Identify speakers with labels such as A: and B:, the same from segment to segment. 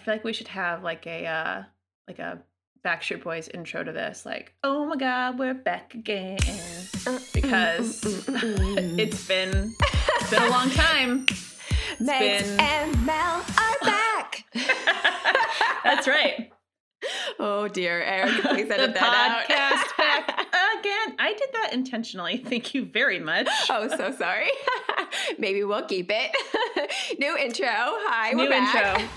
A: feel like we should have like a uh like a Backstreet Boys intro to this, like, oh my god, we're back again. Because it's been it's been a long time. It's
B: Megs
A: been-
B: and Mel are back.
A: That's right.
B: oh dear, Eric, please
A: The
B: edit that
A: podcast
B: out.
A: back again. I did that intentionally. Thank you very much.
B: oh, so sorry. Maybe we'll keep it. New intro. Hi,
A: New
B: we're back.
A: intro.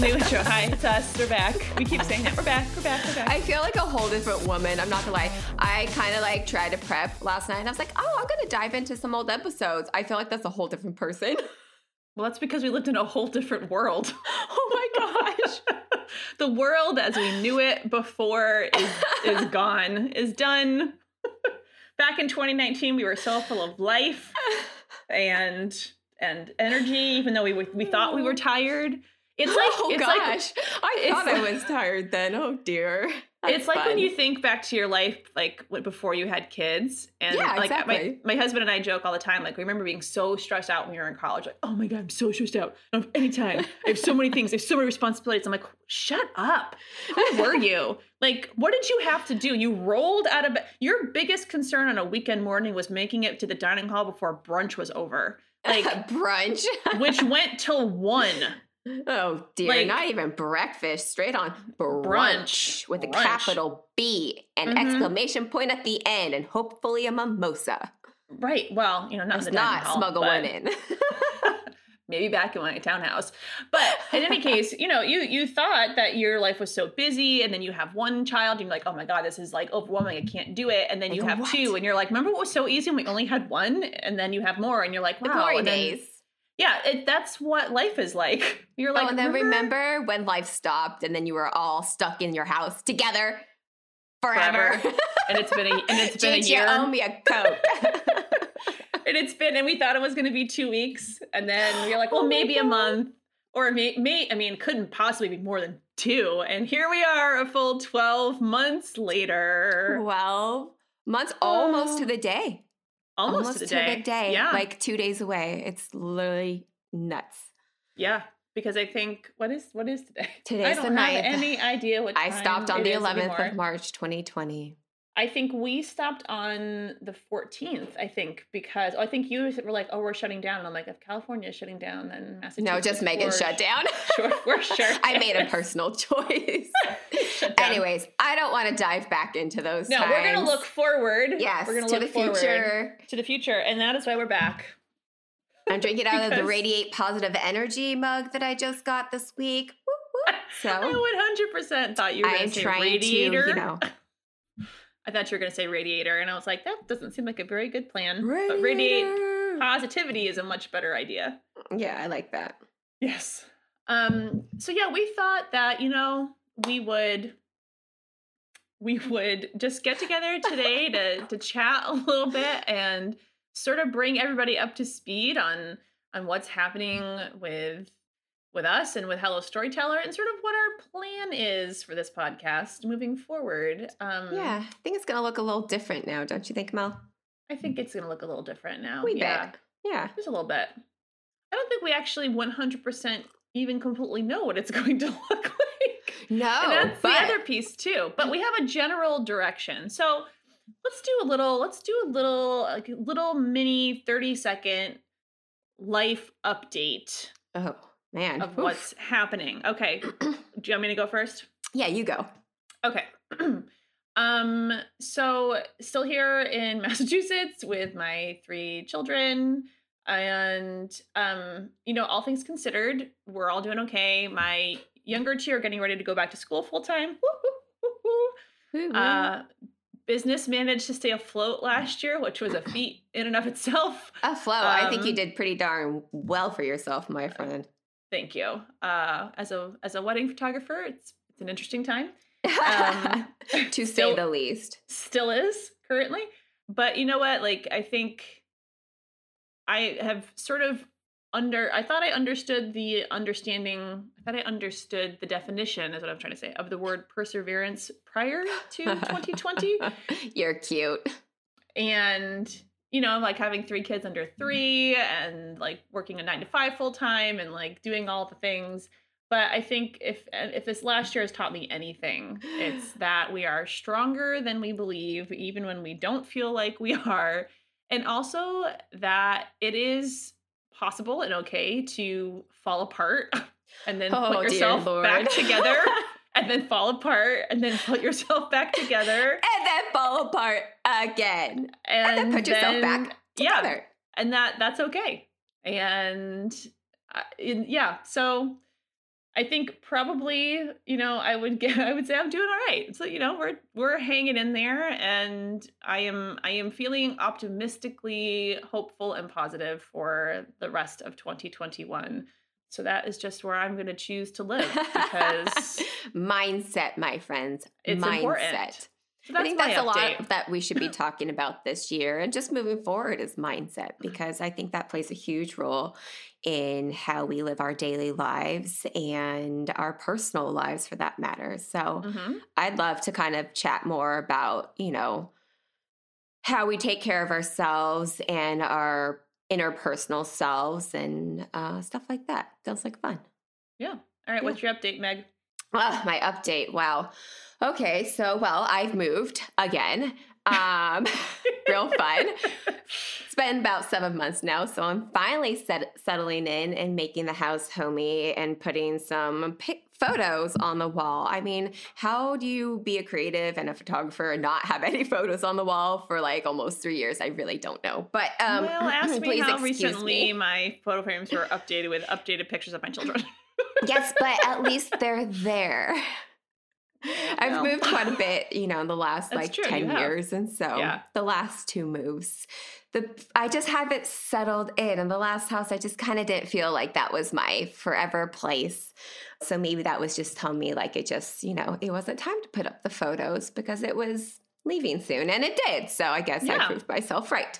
A: New intro. Hi, it's us. We're back. We keep saying that. We're back. We're back. We're back.
B: I feel like a whole different woman. I'm not gonna lie. I kind of like tried to prep last night, and I was like, "Oh, I'm gonna dive into some old episodes." I feel like that's a whole different person.
A: well, that's because we lived in a whole different world.
B: oh my gosh.
A: the world as we knew it before is, is gone, is done. Back in 2019, we were so full of life and and energy, even though we we thought we were tired. It's like
B: oh
A: it's like
B: gosh, I
A: it's
B: thought I was tired then. Oh dear. That's
A: it's like when you think back to your life like before you had kids and
B: Yeah,
A: like
B: exactly.
A: my, my husband and i joke all the time like we remember being so stressed out when we were in college like oh my god i'm so stressed out. I don't have any time i have so many things. I have so many responsibilities. I'm like shut up. Who were you? Like what did you have to do? You rolled out of bed your biggest concern on a weekend morning was making it to the dining hall before brunch was over. Like
B: brunch.
A: which went till one
B: oh dear,
A: like-
B: not even breakfast. Straight on brunch,
A: Brunch.
B: with a capital B and
A: Mhm.
B: exclamation point at the end, and hopefully a mimosa.
A: right well you know not in
B: Let's
A: the
B: not
A: hall,
B: smuggle one in.
A: maybe back in my townhouse. But in any case, you know, you you thought that your life was so busy, and then you have one child, and you're like, oh my god, this is like overwhelming. I can't do it. And then you have
B: what?
A: two, and you're like, remember what was so easy when we only had one? And then you have more, and you're like, wow. the glory
B: days.
A: Yeah, it, that's what life is like. You're oh, like,
B: oh, and then remember when life stopped and then you were all stuck in your house together forever.
A: Forever. And it's been a and it's been a year.
B: you owe me a coat?
A: and it's been and we thought it was going to be two weeks and then we are like oh well
B: Oh
A: maybe a month or may, may i mean couldn't possibly be more than two and here we are a full 12 months later
B: well, months almost to
A: Oh.
B: the day.
A: Almost, to the day
B: day.
A: yeah
B: Like two days away. It's literally nuts.
A: yeah because i think what is what is today i
B: Today's
A: don't
B: the
A: have
B: 9th.
A: any idea what
B: I stopped on the 11th
A: anymore.
B: of March 2020.
A: I think we stopped on the 14th i think because oh, i think you were like oh we're shutting down and i'm like if california is shutting down then massachusetts
B: No, just Megan shut down.
A: sure we're sure
B: I made a personal choice. Anyways, I don't want to dive back into those.
A: No, we're gonna look forward.
B: Yes,
A: we're gonna
B: to
A: look
B: the
A: forward
B: future.
A: to the future, and that is why we're back.
B: I'm drinking out of the Radiate Positive Energy mug that I just got this week. Whoop.
A: I
B: So
A: 100 percent thought you were gonna
B: am
A: say
B: trying
A: radiator.
B: to, you know,
A: I thought you were gonna say radiator, and I was like, that doesn't seem like a very good plan. But radiate
B: radiate.
A: positivity is a much better idea.
B: Yeah, I like that.
A: Yes. Um. So yeah, we thought that you know we would we would just get together today to to chat a little bit and sort of bring everybody up to speed on on what's happening with with us and with Hello Storyteller and sort of what our plan is for this podcast moving forward. Um
B: Yeah, I think it's gonna look a little different now, don't you think, Mel?
A: I think it's gonna look a little different now.
B: We
A: yeah.
B: bet. Yeah.
A: Just a little bit. I don't think we actually 100% even completely know what it's going to look like.
B: No,
A: and that's
B: but
A: the other piece too. But we have a general direction. So let's do a little, let's do a little, like a little mini 30 second life update
B: oh man,
A: of
B: Oof.
A: what's happening. Okay. Do you want me to go first?
B: yeah, you go.
A: Okay. um so still here in Massachusetts with my three children and um you know all things considered we're all doing okay. My younger two are getting ready to go back to school full time. Uh business managed to stay afloat last year, which was a feat in and of itself.
B: a flow. I think you
A: um,
B: did pretty darn well for yourself, my friend.
A: Thank you. Uh as a as a wedding photographer, it's it's an interesting time. Um,
B: to say the least.
A: still is currently. But you know what? Like I think I have sort of under I thought I understood the understanding I thought I understood the definition is what I'm trying to say of the word perseverance prior to 2020
B: You're cute.
A: and you know, like having three kids under mm-hmm. three and like working a nine to five full time and like doing all the things. But I think if uh, if this last year has taught me anything, it's that we are stronger than we believe, even when we don't feel like we are. And also that it is possible and okay to fall apart and then
B: Oh,
A: put yourself back together and then fall apart and then put yourself back together.
B: And then fall apart again.
A: and,
B: And, then put yourself
A: then-
B: back
A: yeah.
B: together.
A: and that that's okay. And uh, in, yeah. So i think probably you know i would get i would say i'm doing all right. So you know we're we're hanging in there and i am i am feeling optimistically hopeful and positive for the rest of 2021 so that is just where i'm going to choose to live because
B: mindset, my friends.
A: It's
B: mindset.
A: important. so
B: I think that's a
A: update.
B: lot that we should be talking about this year and just moving forward is mindset because I think that plays a huge role in how we live our daily lives and our personal lives for that matter. So
A: Mhm.
B: I'd love to kind of chat more about, you know, how we take care of ourselves and our interpersonal selves and uh, stuff like that. Sounds like fun.
A: yeah all right
B: Yeah.
A: what's your update meg
B: my update. Wow. Okay, so well, I've moved again. Um, real fun. It's been about seven months now, so I'm finally set- settling in and making the house homey and putting some pic- photos on the wall. I mean, how do you be a creative and a photographer and not have any photos on the wall for like almost three years? I really don't know. But um,
A: well, ask me how recently
B: me.
A: my photo frames were updated with updated pictures of my children.
B: yes, but at least they're there. I've moved quite a bit, you know, in the last
A: That's
B: like
A: true, you
B: 10
A: have.
B: years. And so
A: Yeah.
B: the last two moves, the I just haven't settled in. And the last house, I just kind of didn't feel like that was my forever place. So maybe that was just telling me like it just, you know, it wasn't time to put up the photos because it was leaving soon. And it did. So I guess I proved myself right.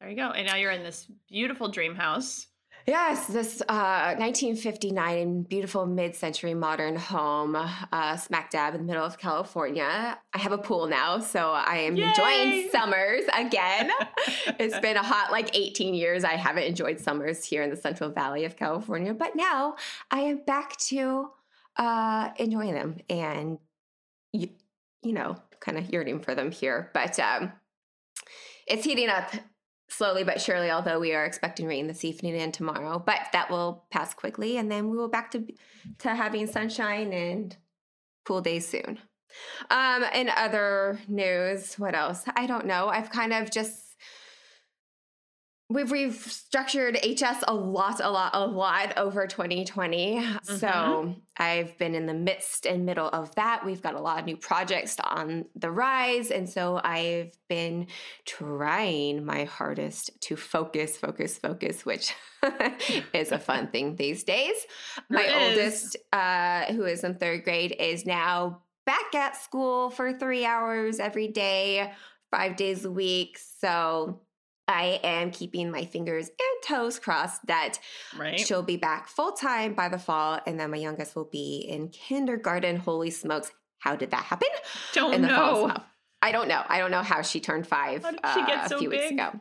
A: There you go. And now you're in this beautiful dream house.
B: Yes, this uh, 1959 beautiful mid-century modern home, uh, smack dab in the middle of California. I have a pool now, so I am
A: Yay!
B: enjoying summers again. it's been a hot like 18 years. I haven't enjoyed summers here in the Central Valley of California, but now I am back to uh, enjoying them and you, you know, kind of yearning for them here. But um, it's heating up slowly but surely, although we are expecting rain this evening and tomorrow. But that will pass quickly, and then we will back to to having sunshine and cool days soon. Um, in other news, what else? I don't know. I've kind of just we've restructured HS a lot, a lot, a lot over 2020. So
A: Mhm.
B: I've been in the midst and middle of that. We've got a lot of new projects on the rise. And so I've been trying my hardest to focus, focus, focus, which is a fun thing these days. My oldest, uh, who is in third grade, is now back at school for three hours every day, five days a week. So I am keeping my fingers and toes crossed that
A: Right.
B: she'll be back full time by the fall, and then my youngest will be in kindergarten. Holy smokes, how did that happen?
A: Don't know.
B: well. I don't know. I don't know how she turned five
A: How did she get
B: uh,
A: so
B: a few weeks
A: big?
B: ago.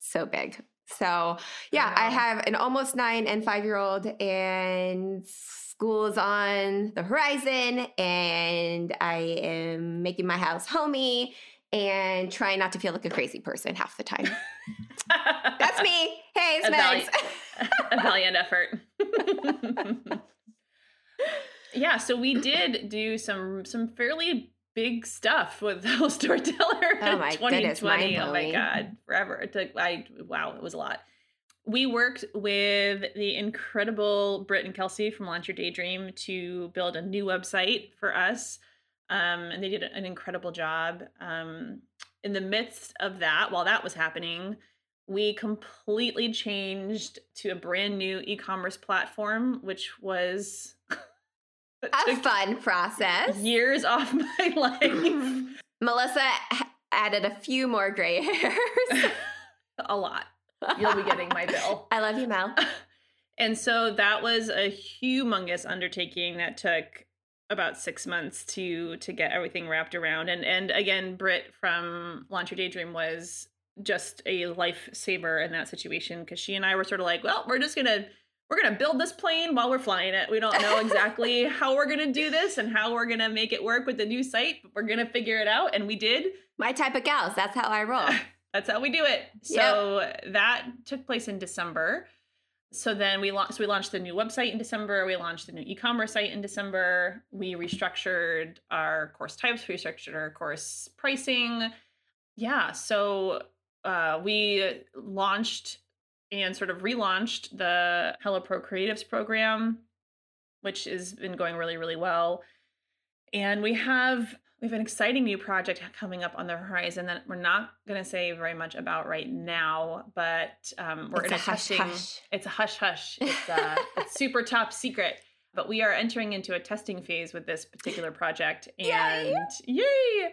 B: So big. So yeah, I
A: Wow.
B: have an almost nine and five year old, and school is on the horizon, and I am making my house homey and trying not to feel like a crazy person half the time. That's me. Hey, it's
A: A valiant- a valiant effort. yeah, so we did do some some fairly big stuff with House Storyteller
B: Oh
A: in
B: my goodness,
A: 2020. Oh my god, forever. It took I wow, it was a lot. We worked with the incredible Britt and Kelsey from Launch Your Daydream to build a new website for us. Um, and they did an incredible job. Um, in the midst of that, while that was happening, we completely changed to a brand new e-commerce platform, which was
B: A fun process.
A: years off my life.
B: Melissa added a few more gray hairs.
A: a lot. You'll be getting my bill.
B: I love you, Mel.
A: And so that was a humongous undertaking that took about six months to to get everything wrapped around. And and again, Britt from Launch Your Daydream was just a lifesaver in that situation because she and I were sort of like, well, we're just gonna we're gonna build this plane while we're flying it. We don't know exactly how we're gonna do this and how we're gonna make it work with the new site, but we're gonna figure it out, and we did.
B: My type of gals. That's how I roll.
A: That's how we do it. So yep. that took place in December. So then we launched. So we launched the new website in December. We launched the new e-commerce site in December. We restructured our course types. We restructured our course pricing. Yeah. So uh, we launched and sort of relaunched the Hello Pro Creatives program, which has been going really, really well. And we have we have an exciting new project coming up on the horizon that we're not going to say very much about right now, but um, we're
B: it's
A: in a,
B: a hush,
A: testing.
B: Hush.
A: It's a hush hush. It's, uh, it's super top secret. But we are entering into a testing phase with this particular project, and yay! yay!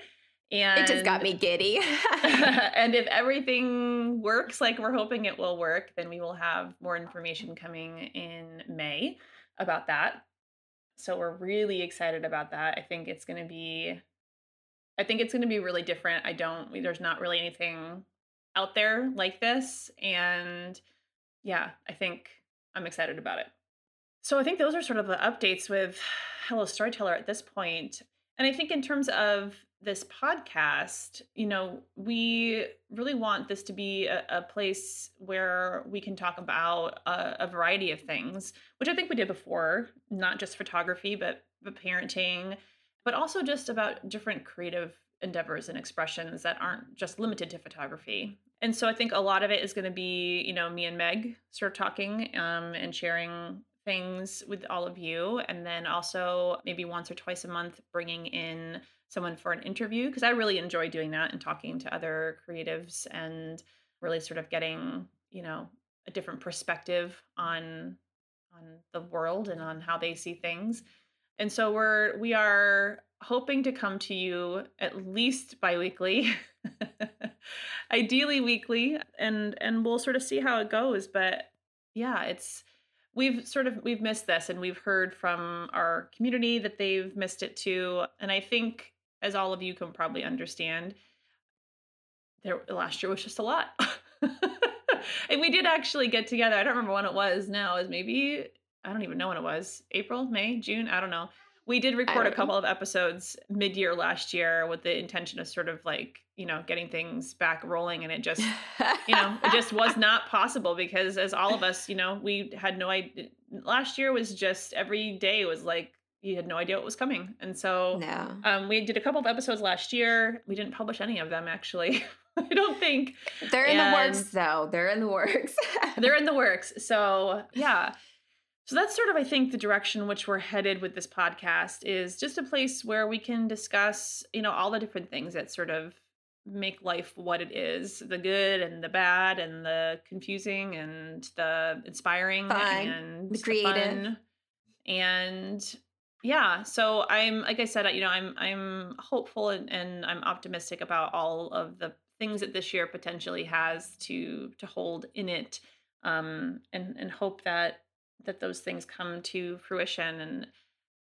A: And
B: it just got me giddy.
A: and if everything works like we're hoping it will work, then we will have more information coming in May about that. So we're really excited about that. I think it's going to be I think it's going to be really different. I don't, there's not really anything out there like this. And yeah, I think I'm excited about it. So I think those are sort of the updates with Hello Storyteller at this point. And I think in terms of this podcast, you know, we really want this to be a, a place where we can talk about a, a, variety of things, which I think we did before, not just photography, but, but parenting, but also just about different creative endeavors and expressions that aren't just limited to photography. And so I think a lot of it is going to be, you know, me and Meg sort of talking um, and sharing things with all of you. And then also maybe once or twice a month bringing in someone for an interview because I really enjoy doing that and talking to other creatives and really sort of getting, you know, a different perspective on on the world and on how they see things. And so we're we are hoping to come to you at least biweekly. Ideally weekly and and we'll sort of see how it goes, but yeah, it's we've sort of we've missed this and we've heard from our community that they've missed it too. And I think as all of you can probably understand, there last year was just a lot. and we did actually get together. I don't remember when it was now, is maybe I don't even know when it was. April, May, June, I don't know. We did record a couple know. of episodes mid-year last year with the intention of sort of like, you know, getting things back rolling and it just, you know, it just was not possible because as all of us, you know, we had no idea last year was just every day was like you had no idea what was coming. And so
B: no.
A: um, we did a couple of episodes last year. We didn't publish any of them actually. I don't think.
B: They're in and the works though. They're in the works.
A: they're in the works. So yeah. So that's sort of, I think, the direction which we're headed with this podcast is just a place where we can discuss, you know, all the different things that sort of make life what it is the good and the bad and the confusing and the inspiring
B: fun.
A: and
B: the creative.
A: The fun. And yeah, so I'm like I said, you know, I'm I'm hopeful and, and I'm optimistic about all of the things that this year potentially has to to hold in it um and and hope that that those things come to fruition. And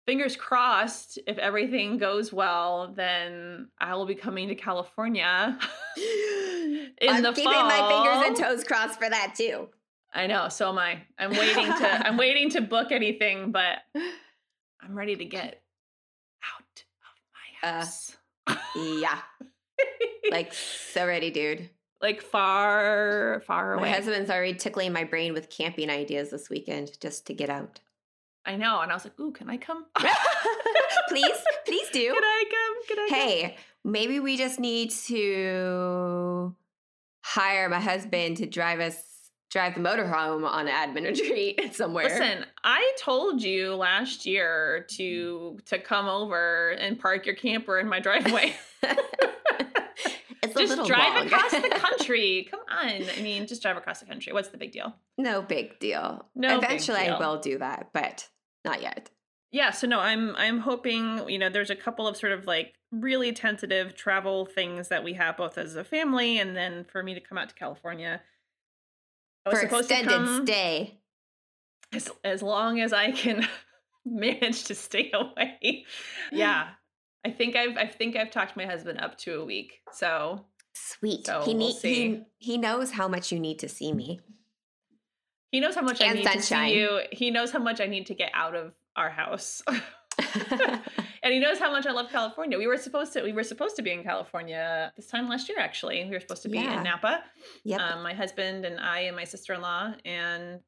A: fingers crossed if everything goes well then i will be coming to california in
B: I'm
A: the
B: keeping
A: fall.
B: my fingers and toes crossed for that too.
A: I know so am i. I'm waiting to i'm waiting to book anything but i'm ready to get out of my
B: Uh,
A: house.
B: yeah. Like so ready dude.
A: Like far far away.
B: my husband's already tickling my brain with camping ideas this weekend just to get out.
A: I know and i was like ooh can i come?
B: Please please do.
A: Can i come? Can i come?
B: hey maybe we just need to hire my husband to drive us drive the motorhome on admin retreat somewhere
A: Listen, I told you last year to to come over and park your camper in my driveway.
B: it's a
A: just drive
B: long.
A: across the country. Come on. I mean, just drive across the country. What's the big deal?
B: no big deal
A: No
B: eventually i will do that but not yet
A: Yeah, so no, I'm I'm hoping, you know, there's a couple of sort of like really tentative travel things that we have both as a family and then for me to come out to California. I was
B: for
A: supposed to
B: extended
A: come-
B: stay
A: as as long as I can manage to stay away. Yeah. I think I've I think I've talked my husband up to a week. So
B: Sweet.
A: So
B: he
A: we'll
B: he he knows how much you need to see me.
A: He knows how much I
B: And
A: need to see you. He knows how much I need to get out of our house. and he knows how much I love California. We were supposed to we were supposed to be in California this time last year actually. We were supposed to be
B: Yeah.
A: in Napa.
B: yep.
A: Um, my husband and I and my sister-in-law and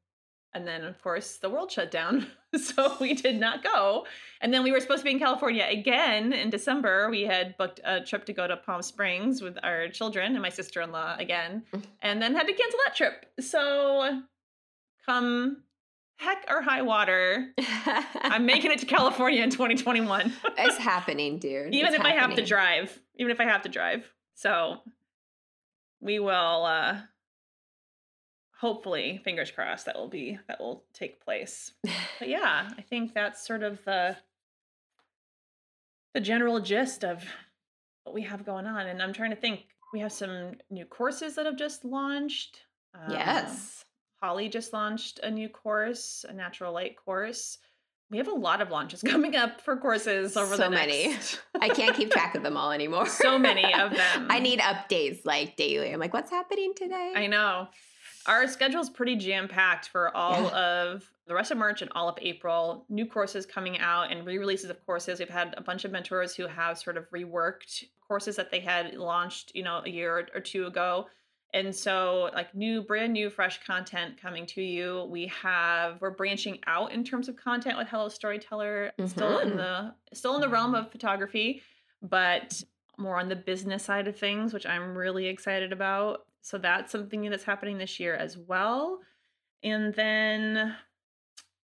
A: and then of course the world shut down. so we did not go. And then we were supposed to be in California again in December. We had booked a trip to go to Palm Springs with our children and my sister-in-law again.
B: Mm.
A: And then had to cancel that trip. So come heck or high water, I'm making it to California in 2021.
B: it's happening, dude.
A: even
B: It's
A: if I have to drive. Even if I have to drive. So we will uh hopefully, fingers crossed, that will be that will take place. But yeah, I think that's sort of the the general gist of what we have going on. And I'm trying to think. We have some new courses that have just launched. Um,
B: yes.
A: Holly just launched a new course, a natural light course. We have a lot of launches coming up for courses over
B: So
A: the
B: many.
A: next.
B: I can't keep track of them all anymore.
A: So many of them.
B: I need updates like daily. I'm like, what's happening today?
A: I know. Our schedule's pretty jam packed for all of the rest of March and all of April. New courses coming out and re releases of courses. We've had a bunch of mentors who have sort of reworked courses that they had launched, you know, a year or two ago. And so, like new, brand new, fresh content coming to you. We have we're branching out in terms of content with Hello Storyteller, still in
B: Mhm.
A: the still in the realm of photography, but more on the business side of things, which I'm really excited about. So that's something that's happening this year as well. And then,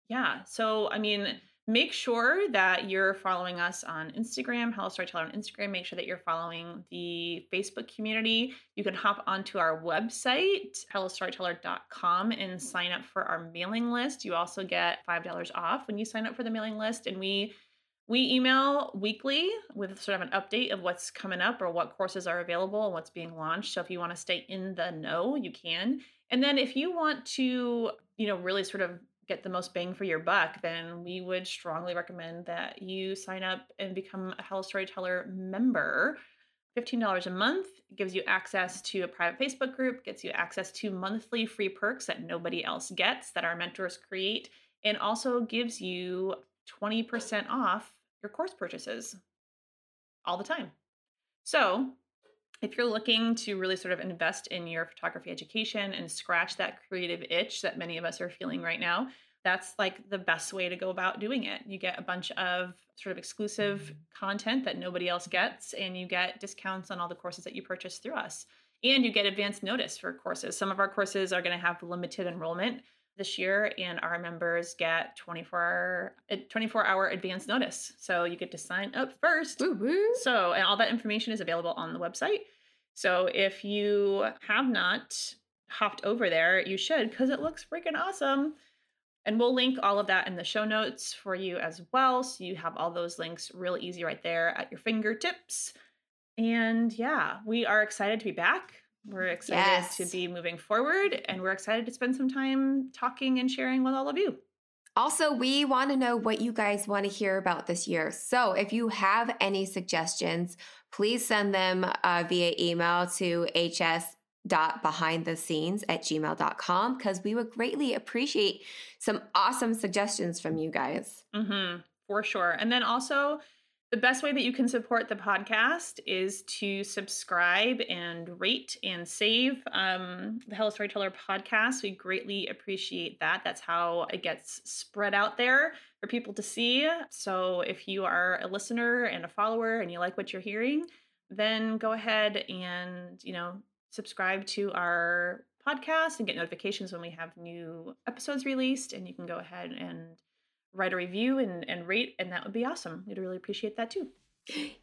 A: yeah, so I mean, make sure that you're following us on Instagram, Hello Storyteller on Instagram. Make sure that you're following the Facebook community. You can hop onto our website, hellostoryteller.com, and sign up for our mailing list. You also get $5 off when you sign up for the mailing list. And we we email weekly with sort of an update of what's coming up or what courses are available and what's being launched. So if you want to stay in the know, you can. And then if you want to, you know, really sort of get the most bang for your buck, then we would strongly recommend that you sign up and become a Hello Storyteller member. $15 a month gives you access to a private Facebook group, gets you access to monthly free perks that nobody else gets that our mentors create, and also gives you 20% off your course purchases all the time. So, if you're looking to really sort of invest in your photography education and scratch that creative itch that many of us are feeling right now, that's like the best way to go about doing it. You get a bunch of sort of exclusive mm-hmm. content that nobody else gets, and you get discounts on all the courses that you purchase through us. And you get advance notice for courses. Some of our courses are going to have limited enrollment this year, and our members get 24 hour, 24 hour advance notice. So you get to sign up first
B: Woo woo.
A: so, and all that information is available on the website. So, if you have not hopped over there, you should because it looks freaking awesome. And we'll link all of that in the show notes for you as well. So, you have all those links real easy right there at your fingertips. And yeah, we are excited to be back. We're excited to be moving forward, and we're excited to spend some time talking and sharing with all of you.
B: Also, we want to know what you guys want to hear about this year. So, if you have any suggestions, please send them uh, via email to hs.behindthescenes at gmail.com because we would greatly appreciate some awesome suggestions from you guys.
A: Mm-hmm, for sure. And then also, the best way that you can support the podcast is to subscribe and rate and save um, the Hello Storyteller podcast. We greatly appreciate that. That's how it gets spread out there for people to see. So if you are a listener and a follower and you like what you're hearing, then go ahead and, you know, subscribe to our podcast and get notifications when we have new episodes released. And you can go ahead and write a review and, and rate, and that would be awesome. We'd really appreciate that too.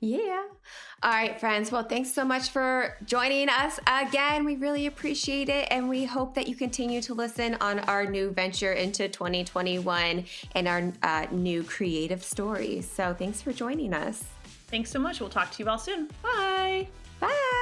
B: Yeah. All right, friends. Well, thanks so much for joining us again. We really appreciate it. And we hope that you continue to listen on our new venture into 2021 and our uh, new creative stories. So thanks for joining us.
A: Thanks so much. We'll talk to you all soon. Bye.
B: Bye.